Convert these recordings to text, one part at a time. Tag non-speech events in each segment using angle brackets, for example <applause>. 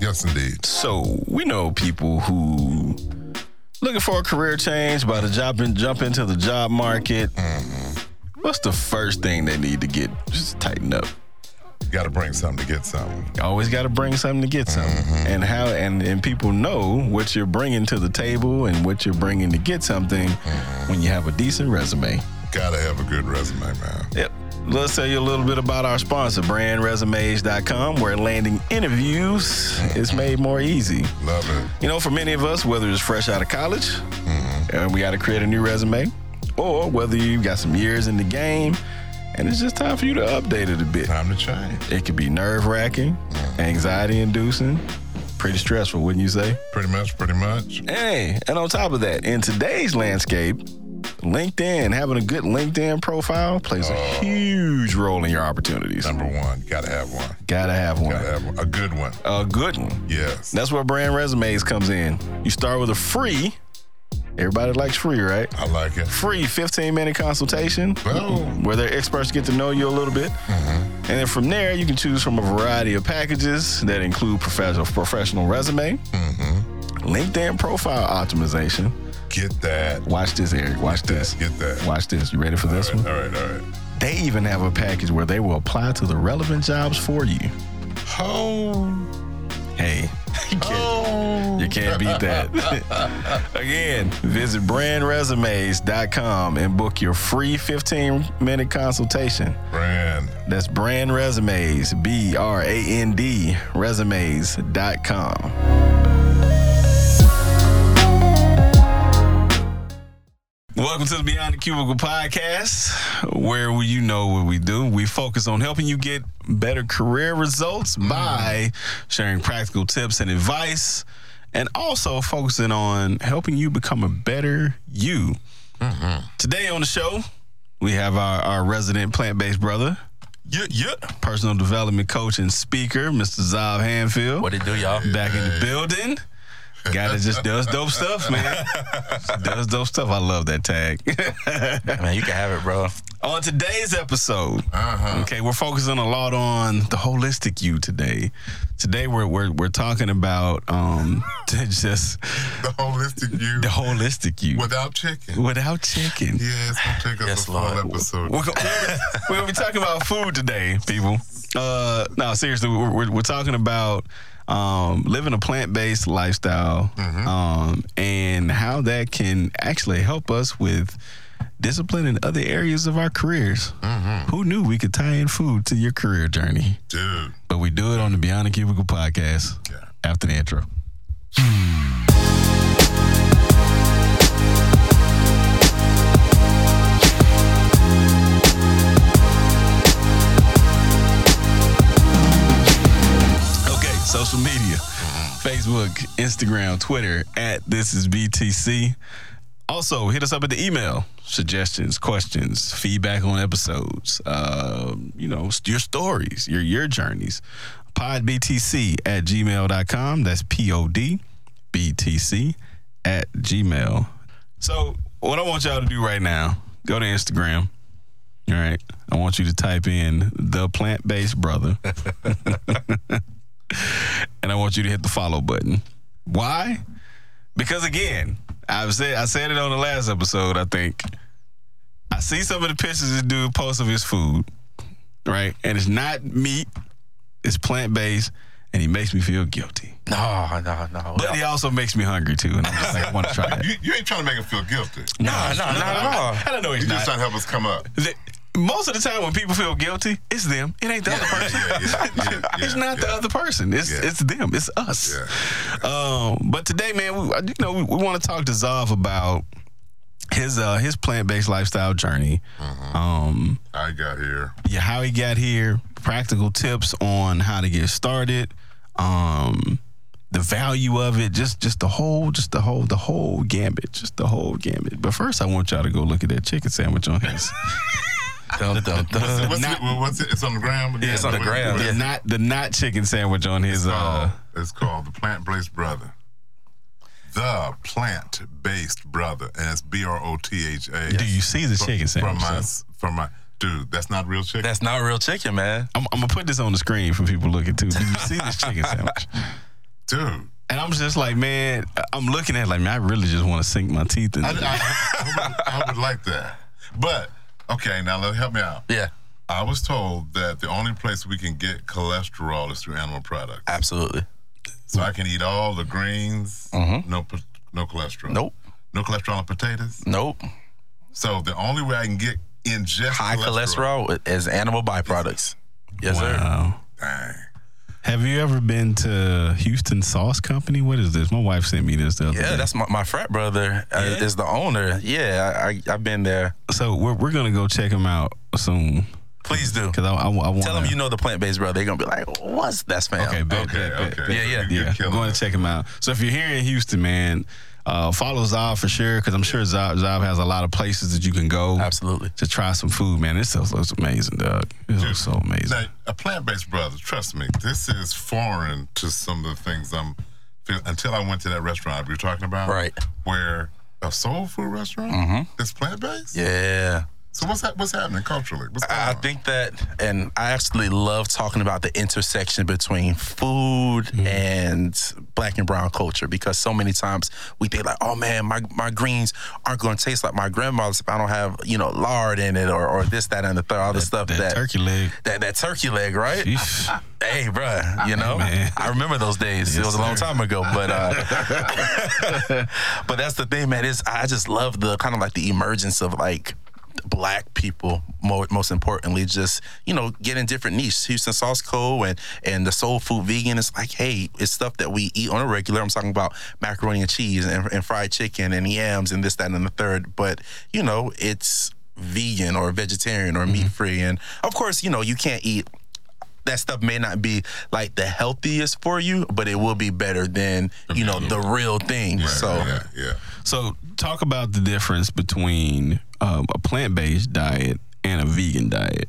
Yes, indeed. So we know people who looking for a career change, about to jump in, jump into the job market. Mm-hmm. What's the first thing they need to get just tighten up? Got to bring something to get something. Always got to bring something to get something, mm-hmm. and how and and people know what you're bringing to the table and what you're bringing to get something mm-hmm. when you have a decent resume. Got to have a good resume, man. Yep. Let's tell you a little bit about our sponsor, brandresumes.com, where landing interviews is made more easy. Love it. You know, for many of us, whether it's fresh out of college and we got to create a new resume, or whether you've got some years in the game and it's just time for you to update it a bit. Time to change. It could be nerve wracking, mm-hmm. anxiety inducing, pretty stressful, wouldn't you say? Pretty much, pretty much. Hey, and on top of that, in today's landscape, LinkedIn, having a good LinkedIn profile plays a oh. huge role in your opportunities. Number one, got to have one. Gotta have one. Got to have one. A good one. A good one. Yes. That's where brand resumes comes in. You start with a free, everybody likes free, right? I like it. Free 15 minute consultation Oh. where their experts get to know you a little bit. Mm-hmm. And then from there, you can choose from a variety of packages that include professional professional resume, mm-hmm. LinkedIn profile optimization. Get that. Watch this, Eric. Watch this. Get that. Watch this. You ready for this All one? all right, all right. They even have a package where they will apply to the relevant jobs for you. Oh. Hey, <laughs> you can't, Oh. you can't beat that. <laughs> Again, visit brandresumes.com and book your free 15 minute consultation. Brand. That's brand resumes, B R A N D resumes.com. Welcome to the Beyond the Cubicle podcast, where we, you know what we do. We focus on helping you get better career results by sharing practical tips and advice, and also focusing on helping you become a better you. Mm-hmm. Today on the show, we have our, our resident plant based brother, Yeah, yeah. personal development coach and speaker, Mr. Zav Hanfield. What it do, y'all? Back in the building. Guy that just does dope stuff, man. Just <laughs> does dope stuff. I love that tag. <laughs> Man, you can have it, bro. on today's episode, Uh-huh. okay, we're focusing a lot on the holistic you today. Today we're we're, we're talking about um <laughs> just The holistic you the holistic you without chicken. without chicken. Yeah, it's going to take us Yes, a full episode. We're, gonna- we're gonna be talking about food today, people. Uh, no, seriously, we're, we're, we're talking about um, living a plant based lifestyle um, and how that can actually help us with discipline in other areas of our careers. Who knew we could tie in food to your career journey? Dude. But we do it on the Beyond the Cubicle podcast Yeah. after the intro. <laughs> social media Facebook, Instagram, Twitter, at This Is BTC. Also, hit us up at the email. Suggestions, questions, feedback on episodes, um, you know, your stories, your your journeys. Podbtc at gmail.com. That's P O D B T C at gmail. So, what I want y'all to do right now, go to Instagram. All right. I want you to type in the plant based brother. <laughs> and I want you to hit the follow button. Why? Because again, I've said I said it on the last episode, I think. I see some of the pictures this dude posts of his food, right? And it's not meat, it's plant based, and he makes me feel guilty. No, no, no. But he also makes me hungry too, and I'm just like, I want to try <laughs> that. You, you ain't trying to make him feel guilty. no, no, not at all. I don't know he's You're just trying to help us come up. The- most of the time when people feel guilty, it's them. It ain't the other person. Yeah, yeah, yeah, <laughs> it's not the other person. It's it's them. It's us. Um, but today, man, we you know we, we want to talk to Zav about his uh his plant based lifestyle journey. Mm-hmm. Um, I got here. yeah, how he got here, practical tips on how to get started. Um, the value of it, just just the whole, just the whole, the whole gambit, just the whole gambit. But first, I want y'all to go look at that chicken sandwich on his. <laughs> Dun, dun, dun. What's, not- it, what's it? It's on the gram? again? it's on the What- gram, the not the not chicken sandwich on his uh called? It's called the Plant Based Brother. The Plant Based Brother. And it's B R O T H A. do you see the chicken From sandwich? my, from my, dude, that's not real chicken. That's not real chicken, man. I'm, I'm gonna put this on the screen for people looking too. Do you see this chicken <laughs> sandwich? dude. And I'm just like, man, I'm looking at it like, man, I really just want to sink my teeth in. I. I, I, would, I would like that. But okay, now let help me out. Yeah, I was told that the only place we can get cholesterol is through animal products. absolutely. So I can eat all the greens, no po- no cholesterol. Mm-hmm. Nope. No cholesterol on potatoes. Nope. So the only way I can get ingest High cholesterol is animal byproducts. Yes, sir. wow. Dang. Have you ever been to Houston Sauce Company? What is this? My wife sent me this the other Yeah, day. that's my, my frat brother uh, Yeah? is the owner. Yeah, I, I, I've been there. so we're, we're gonna go check him out soon Please do. because I, I, I want Tell them you know the plant based brother. They're gonna be like, "What's that's fam?" Okay, bet, Okay, bet, bet, okay. Yeah, yeah. Yeah, killing go and check him out. So if you're here in Houston, man, uh, follow Zav for sure because I'm sure Zav, Zav has a lot of places that you can go Absolutely. to try some food, man. This stuff looks amazing, Doug. It looks so amazing. Now, a plant-based brother, trust me, this is foreign to some of the things I'm. Until I went to that restaurant we were talking about, Right. Where a soul food restaurant is plant-based. Yeah. So what's that? What's happening culturally? What's I on? think that, and I actually love talking about the intersection between food and black and brown culture because so many times we think like, oh man, my, my greens aren't going to taste like my grandmother's if I don't have you know lard in it or, or this, that, and the third, all the stuff that, that turkey leg. that that turkey leg, right? Hey, bruh, you know, man. I remember those days. it was a long time ago, but uh, <laughs> <laughs> but that's the thing, man. Is I just love the kind of like the emergence of like black people. More, most importantly, just you know, getting different niches. Houston Sauce Co. and and the Soul Food Vegan. It's like, hey, it's stuff that we eat on a regular. I'm talking about macaroni and cheese and, and fried chicken and yams and this, that, and the third. But you know, it's vegan or vegetarian or mm-hmm. meat free, and of course, you know, you can't eat that stuff may not be like the healthiest for you, but it will be better than you know the real thing. Right, so yeah, yeah. So talk about the difference between um, a plant based diet and a vegan diet.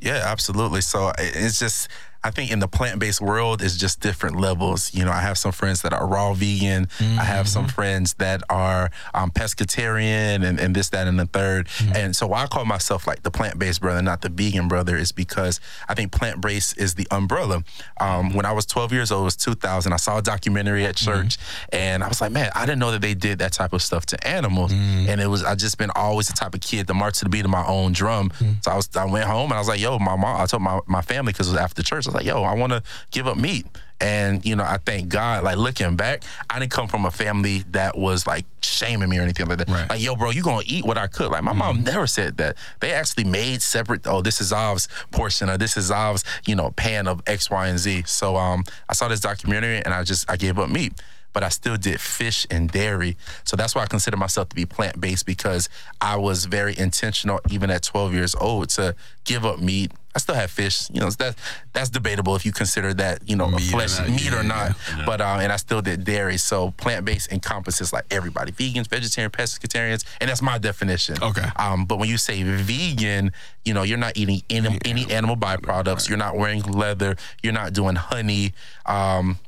yeah, absolutely. So it's just. I think in the plant based world, it's just different levels. You know, I have some friends that are raw vegan. I have some mm-hmm. friends that are um, pescatarian and, and this, that, and the 3rd mm-hmm. And so why I call myself like the plant based brother, not the vegan brother, is because I think plant based is the umbrella. Um, when I was 12 years old, it was 2000. I saw a documentary at mm-hmm. church and I was like, man, I didn't know that they did that type of stuff to animals. And it was, I just been always the type of kid to march to the beat of my own drum. So I was, I went home and I was like, yo, my mom, I told my, my family, because it was after church, was like, yo, I want to give up meat. And, you know, I thank God, like looking back, I didn't come from a family that was like shaming me or anything like that. Right. Like, yo, bro, you going to eat what I cook. Like, my mom never said that. They actually made separate, oh, this is Ov's portion or this is Ov's, you know, pan of X, Y, and Z. So um, I saw this documentary and I just, I gave up meat. But I still did fish and dairy. So that's why I consider myself to be plant based because I was very intentional, even at 12 years old, to give up meat. I still have fish. You know, that that's debatable if you consider that, you know, Meat a or flesh not, meat yeah, or not. yeah. But uh, and I still did dairy. So plant based encompasses like everybody, vegans, vegetarian, pescatarians, and that's my definition. Okay. Um, but when you say vegan, you know, you're not eating any, any animal byproducts. You're not wearing leather. You're not doing honey. Um,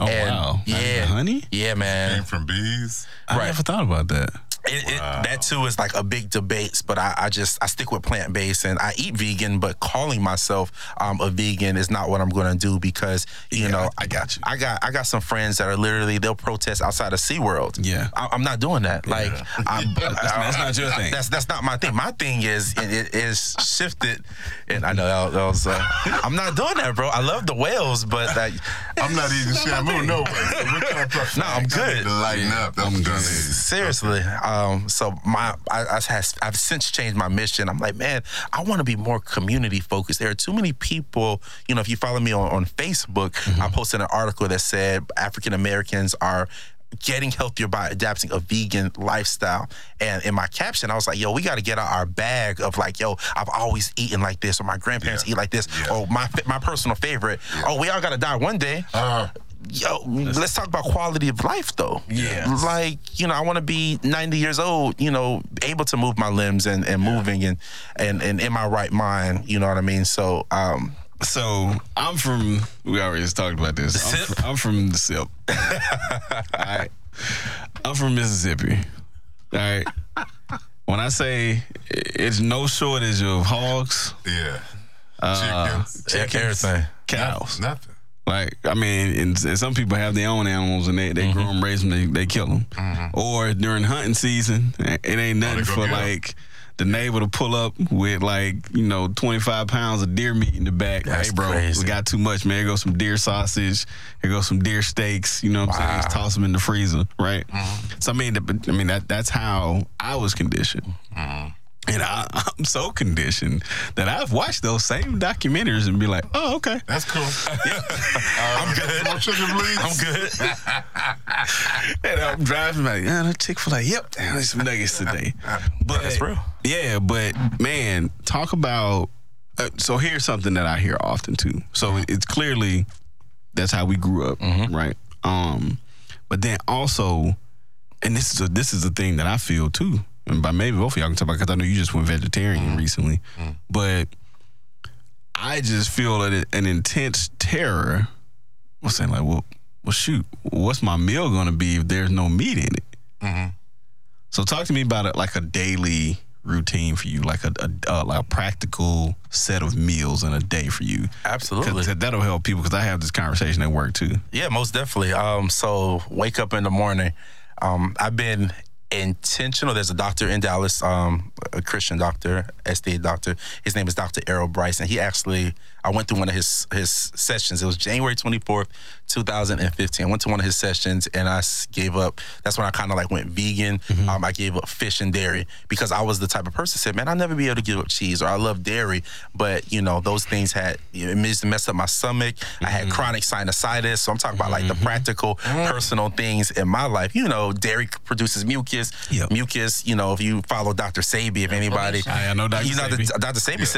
Oh and wow! Yeah, honey. Yeah, man. Came from bees. I Right. never thought about that. It, it, that too is like a big debate, but I, I just I stick with plant based and I eat vegan, but calling myself um, a vegan is not what I'm going to do because you Yeah, know I got you. I got I got some friends that are literally they'll protest outside of SeaWorld. Yeah. I, I'm not doing that. Like <laughs> I'm, That's, that's not your thing. That's that's not my thing. My thing is it, it is shifted, and I know that, was. Uh, <laughs> I'm not doing that, bro. I love the whales, but I'm not eating shamu no way. So we're <laughs> trying to No, I'm good. Lighten up. I'm good. Seriously. Um, so my I, I has I've since changed my mission. I'm like, man, I want to be more community focused. There are too many people. You know, if you follow me on, on Facebook, I posted an article that said African Americans are getting healthier by adapting a vegan lifestyle. And in my caption, I was like, yo, we got to get out our bag of like, yo, I've always eaten like this, or my grandparents Yeah. eat like this, Yeah. or my my personal favorite. Oh, we all got to die one day. Uh, Yo, let's talk about quality of life though. Yeah. Like, you know, I want to be 90 years old, you know, able to move my limbs and, and moving and, and, and in my right mind, you know what I mean? So, um, So I'm from. We already talked about this. I'm, SIP? fr- I'm from the SIP. <laughs> All right. I'm from Mississippi. All right. When I say it's no shortage of hogs, yeah. uh, Chickens. everything. cows. Nothing. Like, I mean, and, and some people have their own animals and they, they mm-hmm. grow them, raise them, they, they kill them. Mm-hmm. Or during hunting season, it ain't oh, nothing go for like the neighbor to pull up with like, you know, 25 pounds of deer meat in the back. That's hey, bro, crazy. we got too much, man. Here goes some deer sausage. Here goes some deer steaks. You know what I'm saying? Just toss them in the freezer, right? Mm-hmm. So, I mean, I mean that that's how I was conditioned. And I, <laughs> I'm so conditioned that I've watched those same documentaries and be like, oh, okay. That's cool. <laughs> I'm good. More chicken, please. I'm good. <laughs> And I'm driving like, yeah, the Chick Fil A. Yep, damn, there's some nuggets today. But That's real. Yeah, but man, talk about. Uh, so here's something that I hear often too. So it's clearly that's how we grew up, right? Um, but then also, and this is a, this is the thing that I feel too, by maybe both of y'all can talk about because I know you just went vegetarian recently, but I just feel an, an intense terror. I'm saying like, well, well, shoot, what's my meal gonna be if there's no meat in it? So talk to me about it like a daily routine for you, like a, a, like a practical set of meals in a day for you. Absolutely. that'll help people because I have this conversation at work too. Yeah, most definitely. Um, so wake up in the morning. Um, I've been intentional. There's a doctor in Dallas, um, a Christian doctor, SDA doctor. His name is Dr. Errol Bryce, and he actually I went through one of his his sessions. It was January 24th, 2015. I went to one of his sessions and I gave up. That's when I kind of like went vegan. Mm-hmm. Um, I gave up fish and dairy because I was the type of person that said, man, I'll never be able to give up cheese or I love dairy, but you know those things had it messed up my stomach. I had mm-hmm. chronic sinusitis, so I'm talking about like the mm-hmm. practical, personal things in my life. You know, dairy produces mucus. Yep. Mucus. You know, if you follow Dr. Sebi, if anybody, I- know Dr. You know, Sebi. the- Dr. Sebi said